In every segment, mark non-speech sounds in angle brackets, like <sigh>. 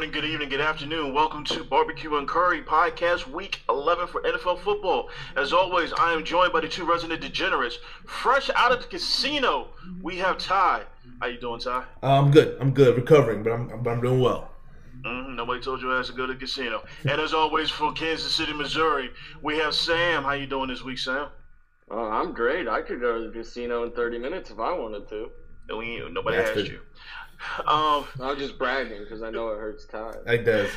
morning, good evening, good afternoon. Welcome to Barbecue and Curry Podcast Week 11 for NFL football. As always, I am joined by the two resident degenerates. Fresh out of the casino, we have Ty. How you doing, Ty? I'm good. I'm good. Recovering, but I'm I'm doing well. Mm-hmm. Nobody told you I to go to the casino. and as always, from Kansas City, Missouri, we have Sam. How you doing this week, Sam? Uh, I'm great. I could go to the casino in 30 minutes if I wanted to. No, we, nobody That's asked good. you. Um, I'm just bragging because I know it hurts Ty. It does.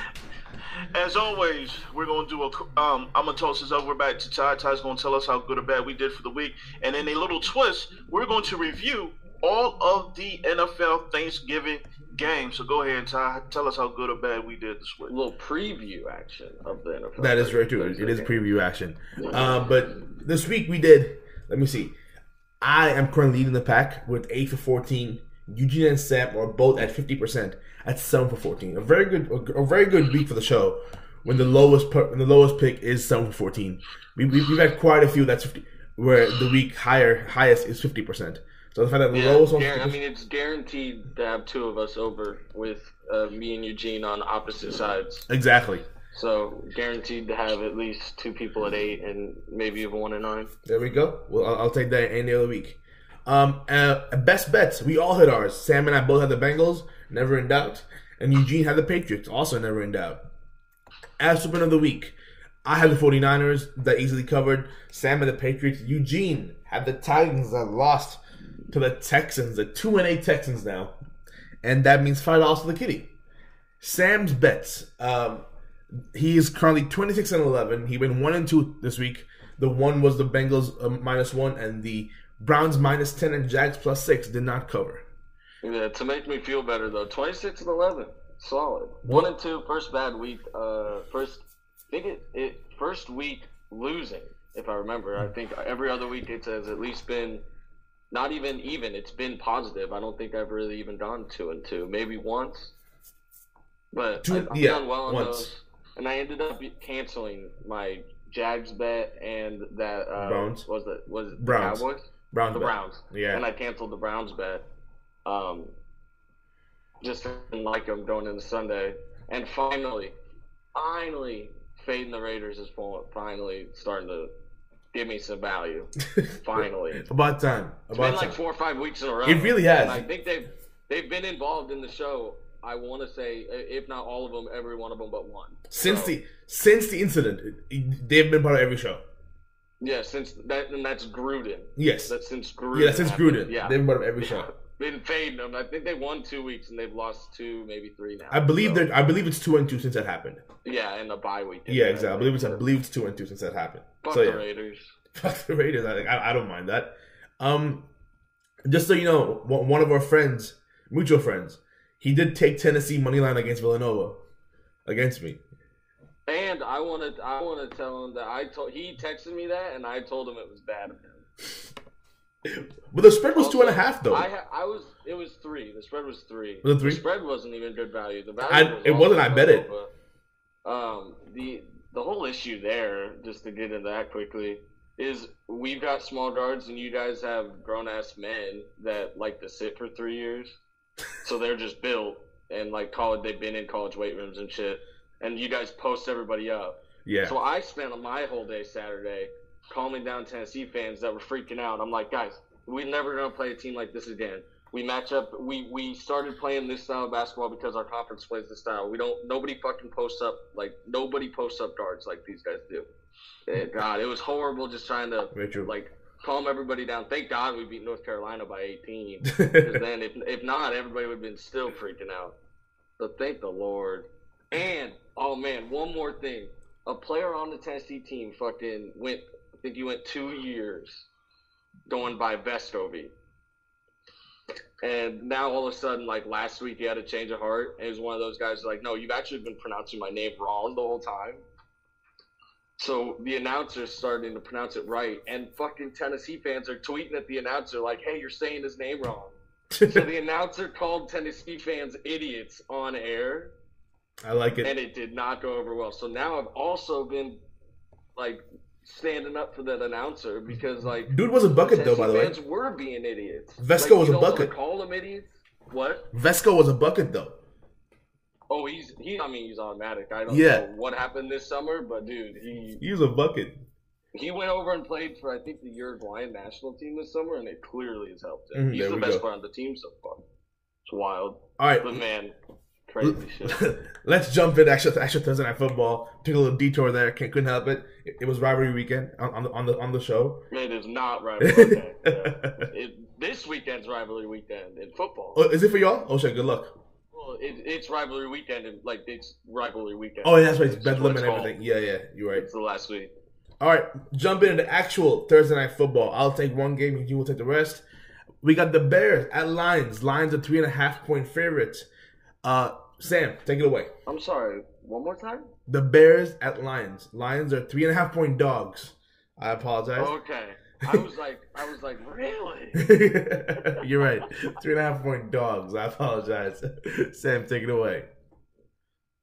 As always, we're gonna do a. Um, I'm gonna toss this over back to Ty. Ty's gonna tell us how good or bad we did for the week, and in a little twist, we're going to review all of the NFL Thanksgiving games. So go ahead, Ty. Tell us how good or bad we did this week. A little preview action of the NFL. That is very true. It is preview action. Uh, but this week we did. Let me see. I am currently leading the pack with eight for fourteen. Eugene and Sam are both at fifty percent at seven for fourteen. A very good, a very good week for the show. When the lowest, per- when the lowest pick is seven for fourteen. We, we, we've had quite a few that's 50, where the week higher highest is fifty percent. So the fact that the Yeah, lowest one, I mean, it's guaranteed to have two of us over with uh, me and Eugene on opposite sides. exactly. So guaranteed to have at least two people at eight and maybe even one at nine. There we go. Well, I'll, I'll take that any other week. Um, uh, best bets. We all hit ours. Sam and I both had the Bengals, never in doubt. And Eugene had the Patriots, also never in doubt. As of the week, I had the 49ers that easily covered. Sam had the Patriots. Eugene had the Titans that lost to the Texans, the 2 and 8 Texans now. And that means $5 to the kitty. Sam's bets. Um, he is currently 26 and 11. He went 1 and 2 this week. The one was the Bengals uh, minus 1 and the Browns minus 10 and Jags plus 6 did not cover. Yeah, to make me feel better though, twenty six and eleven, solid. One and two, first bad week. Uh, first, I think it, it first week losing. If I remember, I think every other week it has at least been not even even. It's been positive. I don't think I've really even gone two and two, maybe once. But Two- I've, I've yeah, done well on once. those, and I ended up canceling my Jags bet and that uh, Browns? was it was it Browns. Cowboys Browns the bet. Browns. Yeah. And I canceled the Browns bet. Um, just didn't like them going into Sunday. And finally, finally, fading the Raiders is finally starting to give me some value. <laughs> Finally. About time. It's About been like four or five weeks in a row. It really has. And I think they've they've been involved in the show. I want to say, if not all of them, every one of them but one. Since So, the since the incident, they've been part of every show. Yeah, since that and that's Gruden. Yes. That's since Gruden. Yeah, since happened. Gruden. Yeah, They've of every show. <laughs> been fading them. I think they won two weeks and they've lost two, maybe three now. I believe So, that I believe it's two and two since that happened. Yeah, and the bye week. Yeah, exactly. I believe it's I believe it's two and two since that happened. Fuck so the yeah, Raiders. <laughs> fuck the Raiders. I, I, I don't mind that. Um, just so you know, one one of our friends, mutual friends, he did take Tennessee money line against Villanova, against me. And I want to, I want to tell him that I told he texted me that, and I told him it was bad of him. But the spread was two and a Also, half though. I, ha- I was, it was three. The spread was three. Was three? The spread wasn't even good value. The value I- was it wasn't, I bet it. but, um, the the whole issue there, just to get into that quickly, is we've got small guards, and you guys have grown ass men that like to sit for three years, so they're just built and like college. They've been in college weight rooms and shit, and you guys post everybody up. yeah, So I spent my whole day Saturday calming down Tennessee fans that were freaking out. I'm like, guys, we're never gonna play a team like this again. We match up. We we started playing this style of basketball because our conference plays this style. We don't. Nobody fucking posts up like nobody posts up guards like these guys do. Eh, God, it was horrible just trying to true. like calm everybody down. Thank God we beat North Carolina by 18. <laughs> Because then, if if not, everybody would have been still freaking out. So thank the Lord. And oh man, one more thing: a player on the Tennessee team fucking went. I think he went two years going by Vescovi. And now all of a sudden, like last week, he had a change of heart, and he was one of those guys like, "No, you've actually been pronouncing my name wrong the whole time." So the announcer's starting to pronounce it right, and fucking Tennessee fans are tweeting at the announcer like, "Hey, you're saying his name wrong." so <laughs> the announcer called Tennessee fans idiots on air, I like it. and it did not go over well. So now I've also been like standing up for that announcer because like Dude was a bucket though, by the way. fans were being idiots. Vesco Like, was a bucket. Call them idiots. What? Vesco was a bucket though. Oh, he's he. I mean, he's automatic. I don't Yeah. know what happened this summer, but dude, he He was a bucket. he went over and played for I think the Uruguayan national team this summer, and it clearly has helped him. Mhm, he's the best go. player on the team so far. It's wild, All right, but man, crazy shit. <laughs> Let's jump into actual actual Thursday night football. Took a little detour there. Can't, couldn't help it. it. It was rivalry weekend on, on the on the on the show. It is not <laughs> rivalry weekend. Yeah. It, this weekend's rivalry weekend in football. oh, is it for y'all? Oh shit, good luck. Well, it, it's rivalry weekend, and like it's rivalry weekend. Oh, yeah, that's right. It's It's Bedlam and called. everything. Yeah, yeah, you're right. It's the last week. All right, jump into actual Thursday night football. I'll take one game, and you will take the rest. We got the Bears at Lions. Lions are three and a half point favorites. Uh, Sam, take it away. I'm sorry. One more time. The Bears at Lions. Lions are three and a half point dogs. I apologize. Okay. I <laughs> was like, I was like, really? <laughs> You're right. Three and a half point dogs. I apologize. <laughs> Sam, take it away.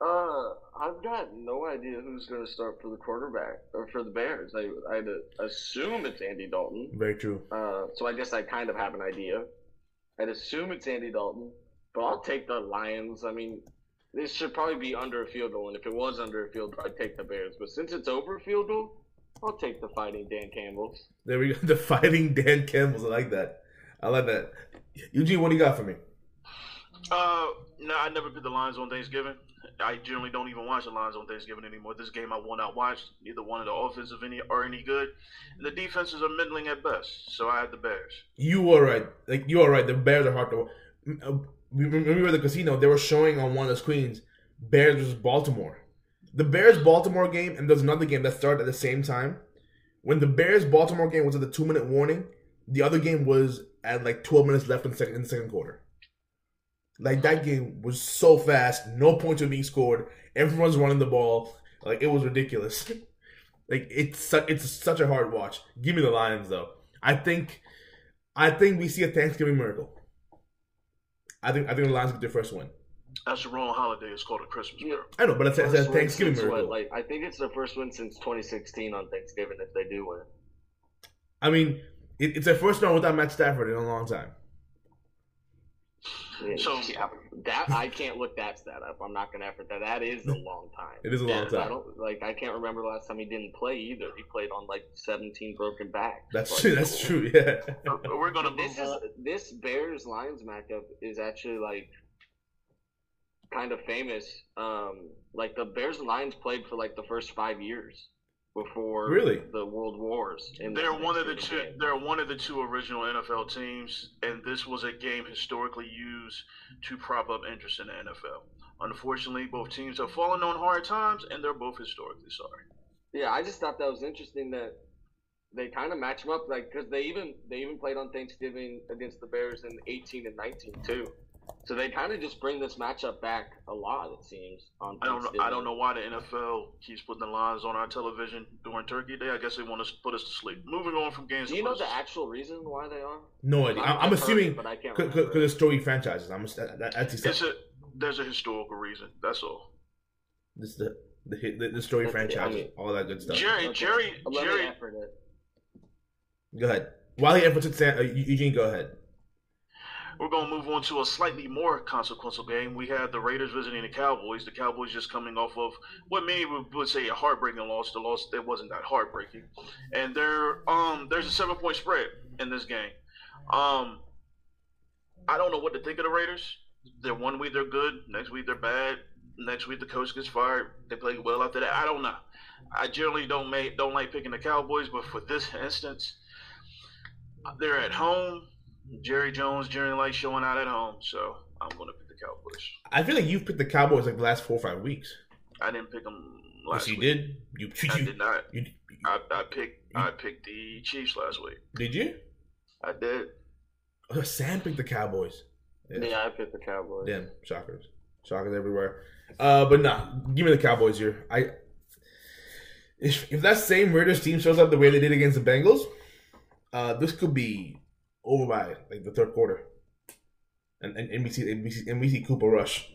Uh, I've got no idea who's going to start for the quarterback or for the Bears. I I'd assume it's Andy Dalton. Very true. Uh, so I guess I kind of have an idea. I'd assume it's Andy Dalton, but I'll take the Lions. I mean, this should probably be under a field goal, and if it was under a field goal, I'd take the Bears. But since it's over a field goal, I'll take the Fighting Dan Campbells. There we go. <laughs> The fighting Dan Campbell's. I like that. I like that. Eugene, what do you got for me? Uh, no, I never put the Lions on Thanksgiving. I generally don't even watch the Lions on Thanksgiving anymore. This game I will not watch. Neither one of the offensive any are any good, and the defenses are middling at best. So I had the Bears. You are right. Like you are right. The Bears are hard to. We were at the casino, they were showing on one of the screens Bears versus Baltimore. The Bears Baltimore game, and there's another game that started at the same time. When the Bears Baltimore game was at the two minute warning, the other game was at like 12 minutes left in second, in the second quarter. Like that game was so fast, no points were being scored. Everyone's running the ball, like it was ridiculous. <laughs> like it's su- it's such a hard watch. Give me the Lions though. I think, I think we see a Thanksgiving miracle. I think I think the Lions get their first win. That's the wrong holiday. It's called a Christmas Yeah. miracle. I know, but it's, it's a Thanksgiving since what, like I think it's the first one since 2016 on Thanksgiving if they do win. I mean, it, it's their first round without Matt Stafford in a long time. Yeah, So- yeah, that I can't look that stat up. I'm not gonna effort that. That is a long time. It is a long I time. don't like. I can't remember the last time he didn't play either. He played on like 17 broken backs. That's Like, true. That's true. Yeah. We're gonna This move is on. this Bears Lions matchup is actually like kind of famous. Um, like the Bears and Lions played for like the first five years before Really? the World Wars. in They're this one of the two. Game. They're one of the two original NFL teams, and this was a game historically used to prop up interest in the NFL. Unfortunately, both teams have fallen on hard times, and they're both historically sorry. Yeah, I just thought that was interesting that they kind of match them up, like because they even they even played on Thanksgiving against the Bears in 18 and 19 too. So they kind of just bring this matchup back a lot. It seems on. I don't know. I don't know why the NFL keeps putting the Lions on our television during Turkey Day. I guess they want to put us to sleep. Moving on from games. Do you know the actual reason why they are? No idea. I've- I, I'm assuming it, but I can't because remember. it's story franchises. I'm that, that, that's the It's a there's a historical reason. That's all. this the the, hit- the, the story Okay, I franchises, mean- all that good stuff. Jerry, Okay. Jerry, Let me Jerry. effort it. Go ahead. While he efforts it, Sam, uh, Eugene, go ahead. We're going to move on to a slightly more consequential game. We had the Raiders visiting the Cowboys. The Cowboys just coming off of what many would, would say a heartbreaking loss. The loss that wasn't that heartbreaking, and there um there's a seven point spread in this game. Um, I don't know what to think of the Raiders. They're one week they're good, next week they're bad. Next week the coach gets fired. They play well after that. I don't know. I generally don't make don't like picking the Cowboys, but for this instance, they're at home. Jerry Jones generally likes showing out at home, so I'm going to pick the Cowboys. I feel like you've picked the Cowboys like the last four or five weeks. I didn't pick them Yes, last you week. did. You <laughs> I you, did not. you, I, I picked I picked the Chiefs last week. did you? I did. Oh, Sam picked the Cowboys. Yeah, I picked the Cowboys. Damn, shockers, shockers everywhere. Uh, but nah, give me the Cowboys here. I if if that same Raiders team shows up the way they did against the Bengals, uh, this could be over by like the third quarter, and and, and we see and we see, and we see Cooper Rush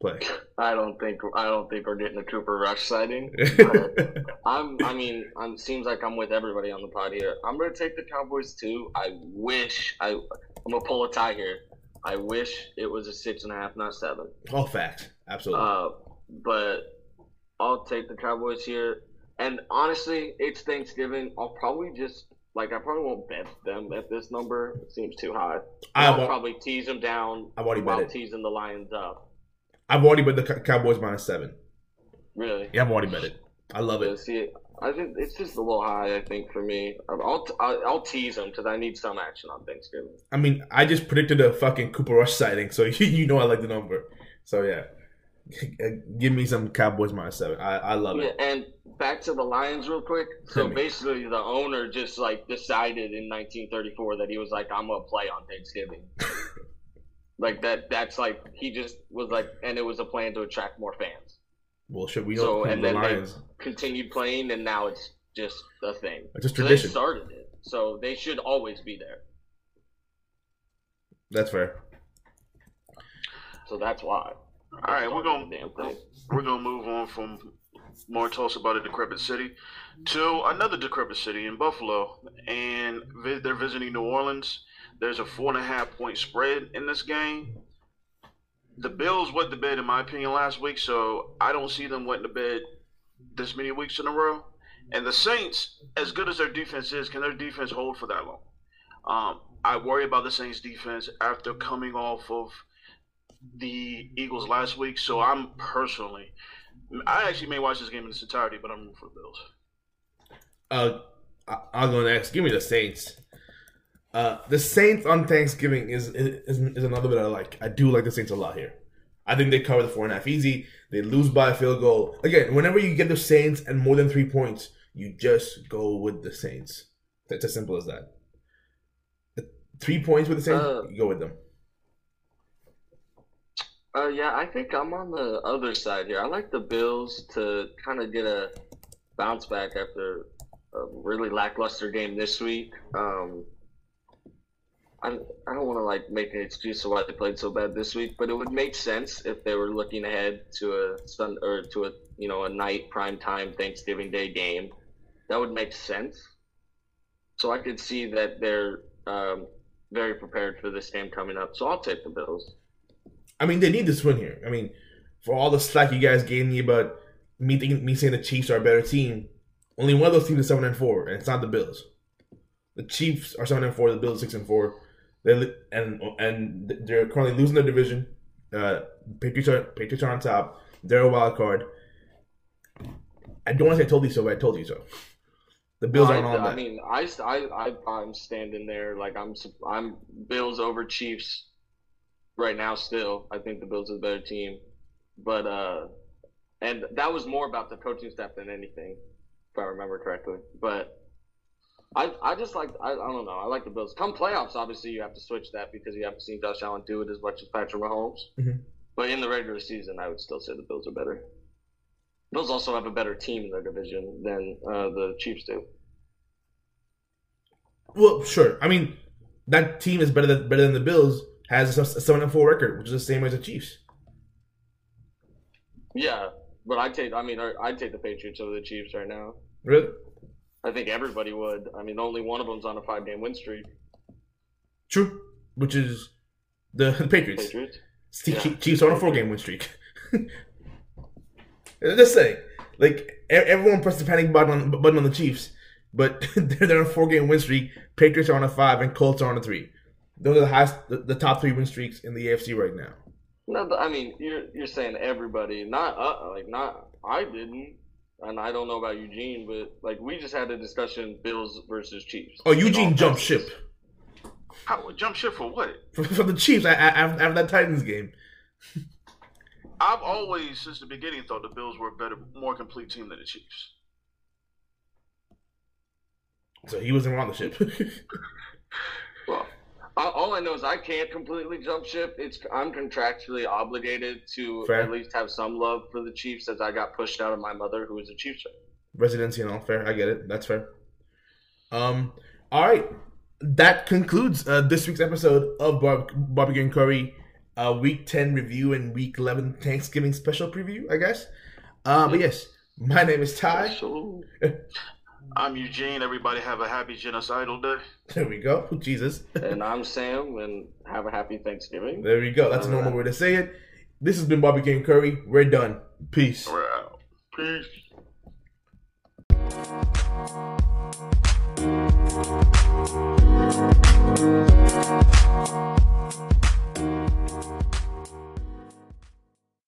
play. I don't think I don't think we're getting a Cooper Rush sighting. <laughs> I'm. I mean, I'm, seems like I'm with everybody on the pod here. I'm gonna take the Cowboys too. I wish I. I'm gonna pull a tie here. I wish it was a six and a half, not seven. All facts, absolutely. Uh, but I'll take the Cowboys here. And honestly, it's Thanksgiving. I'll probably just like I probably won't bet them at this number. It seems too high. I'll al- probably tease them down I've already bet while it. teasing the Lions up. I've already bet the Cowboys minus seven. Really? Yeah, I've already bet it. I love it. see, I think it's just a little high. I think for me, I'll I'll, I'll tease them because I need some action on Thanksgiving. I mean, I just predicted a fucking Cooper Rush sighting, so you, <laughs> you know I like the number. So yeah, Uh, give me some Cowboys minus seven. I, I love Yeah, it. and back to the Lions real quick. So basically, the owner just like decided in 1934 that he was like, "I'm gonna play on Thanksgiving." <laughs> like that. That's like he just was like, and it was a plan to attract more fans. Well, should we So, and the then they- Lions? Continued playing, and now it's just a thing. It's just So they tradition. started it, so they should always be there. That's fair. So that's why. All right, we're gonna we're gonna move on from more talks about a decrepit city to another decrepit city in Buffalo, and vi- they're visiting New Orleans. There's a four and a half point spread in this game. The Bills went to bed, in my opinion, last week, so I don't see them went to bed this many weeks in a row. And the Saints, as good as their defense is, can their defense hold for that long? Um, I worry about the Saints defense after coming off of the Eagles last week, so I'm personally, I actually may watch this game in its entirety, but I'm rooting for the Bills. Uh, I'll go next. Give me the Saints. Uh, the Saints on Thanksgiving is, is is another bit I like. I do like the Saints a lot here. I think they cover the four and a half easy. They lose by a field goal. Again, whenever you get the Saints and more than three points, you just go with the Saints. It's as simple as that. Three points with the Saints, Uh, you go with them. Uh, yeah, I think I'm on the other side here. I like the Bills to kind of get a bounce back after a really lackluster game this week. Um, I, I don't want to like make an excuse for why they played so bad this week, but it would make sense if they were looking ahead to a sun or to a you know a night prime time Thanksgiving Day game. That would make sense. So I could see that they're um, very prepared for this game coming up. So I'll take the Bills. I mean, they need this win here. I mean, for all the slack you guys gave me about me thinking, me saying the Chiefs are a better team, only one of those teams is seven and four, and it's not the Bills. The Chiefs are seven and four. The Bills six and four. They and and they're currently losing their division. Uh, Patriots are Patriots are on top. They're a wild card. I don't want to say I told you so, but I told you so. The Bills I, aren't on I that. mean, I, I, I, I'm standing there like I'm, I'm Bills over Chiefs right now. Still, I think the Bills are the better team, but uh, and that was more about the coaching staff than anything, if I remember correctly. But I, I just like, I, I don't know, I like the Bills. Come playoffs, obviously you have to switch that because you haven't seen Josh Allen do it as much as Patrick Mahomes. Mhm. But in the regular season, I would still say the Bills are better. Bills also have a better team in their division than uh, the Chiefs do. Well, sure. I mean, that team is better than better than the Bills. Has a seven and four record, which is the same as the Chiefs. Yeah, but I take. I mean, I- I'd take the Patriots over the Chiefs right now. Really? I think everybody would. I mean, only one of them's on a five-game win streak. True. Which is the, <laughs> the Patriots. Patriots. Chiefs Yeah. Chiefs are on a four game win streak. <laughs> Just saying, like everyone pressed the panic button on, button on the Chiefs, but <laughs> they're, they're on a four game win streak. Patriots are on a five, and Colts are on a three. Those are the highest, the, the top three win streaks in the AFC right now. No, I mean, you're you're saying everybody, not uh, like not. I didn't, and I don't know about Eugene, but like we just had a discussion: Bills versus Chiefs. Oh, Eugene jumped ship How jump ship for what? for, for the Chiefs after, after that Titans game. <laughs> I've always, since the beginning, thought the Bills were a better, more complete team than the Chiefs. So he wasn't on the ship. <laughs> <laughs> All I know is I can't completely jump ship. It's I'm contractually obligated to Fair. at least have some love for the Chiefs, as I got pushed out of my mother, who is a Chiefs fan. Residency and all fair. I get it. That's fair. Um. All right. That concludes uh, this week's episode of Bar- Barbecue and Curry, uh, Week Ten review and Week Eleven Thanksgiving special preview. I guess. Uh, but yes, my name is Ty. <laughs> I'm Eugene. Everybody have a happy genocidal day. <laughs> There we go. <laughs> Jesus. and I'm Sam, and have a happy Thanksgiving. There we go. That's a normal way to say it. This has been Barbecue and Curry. We're done. Peace. We're out. Peace.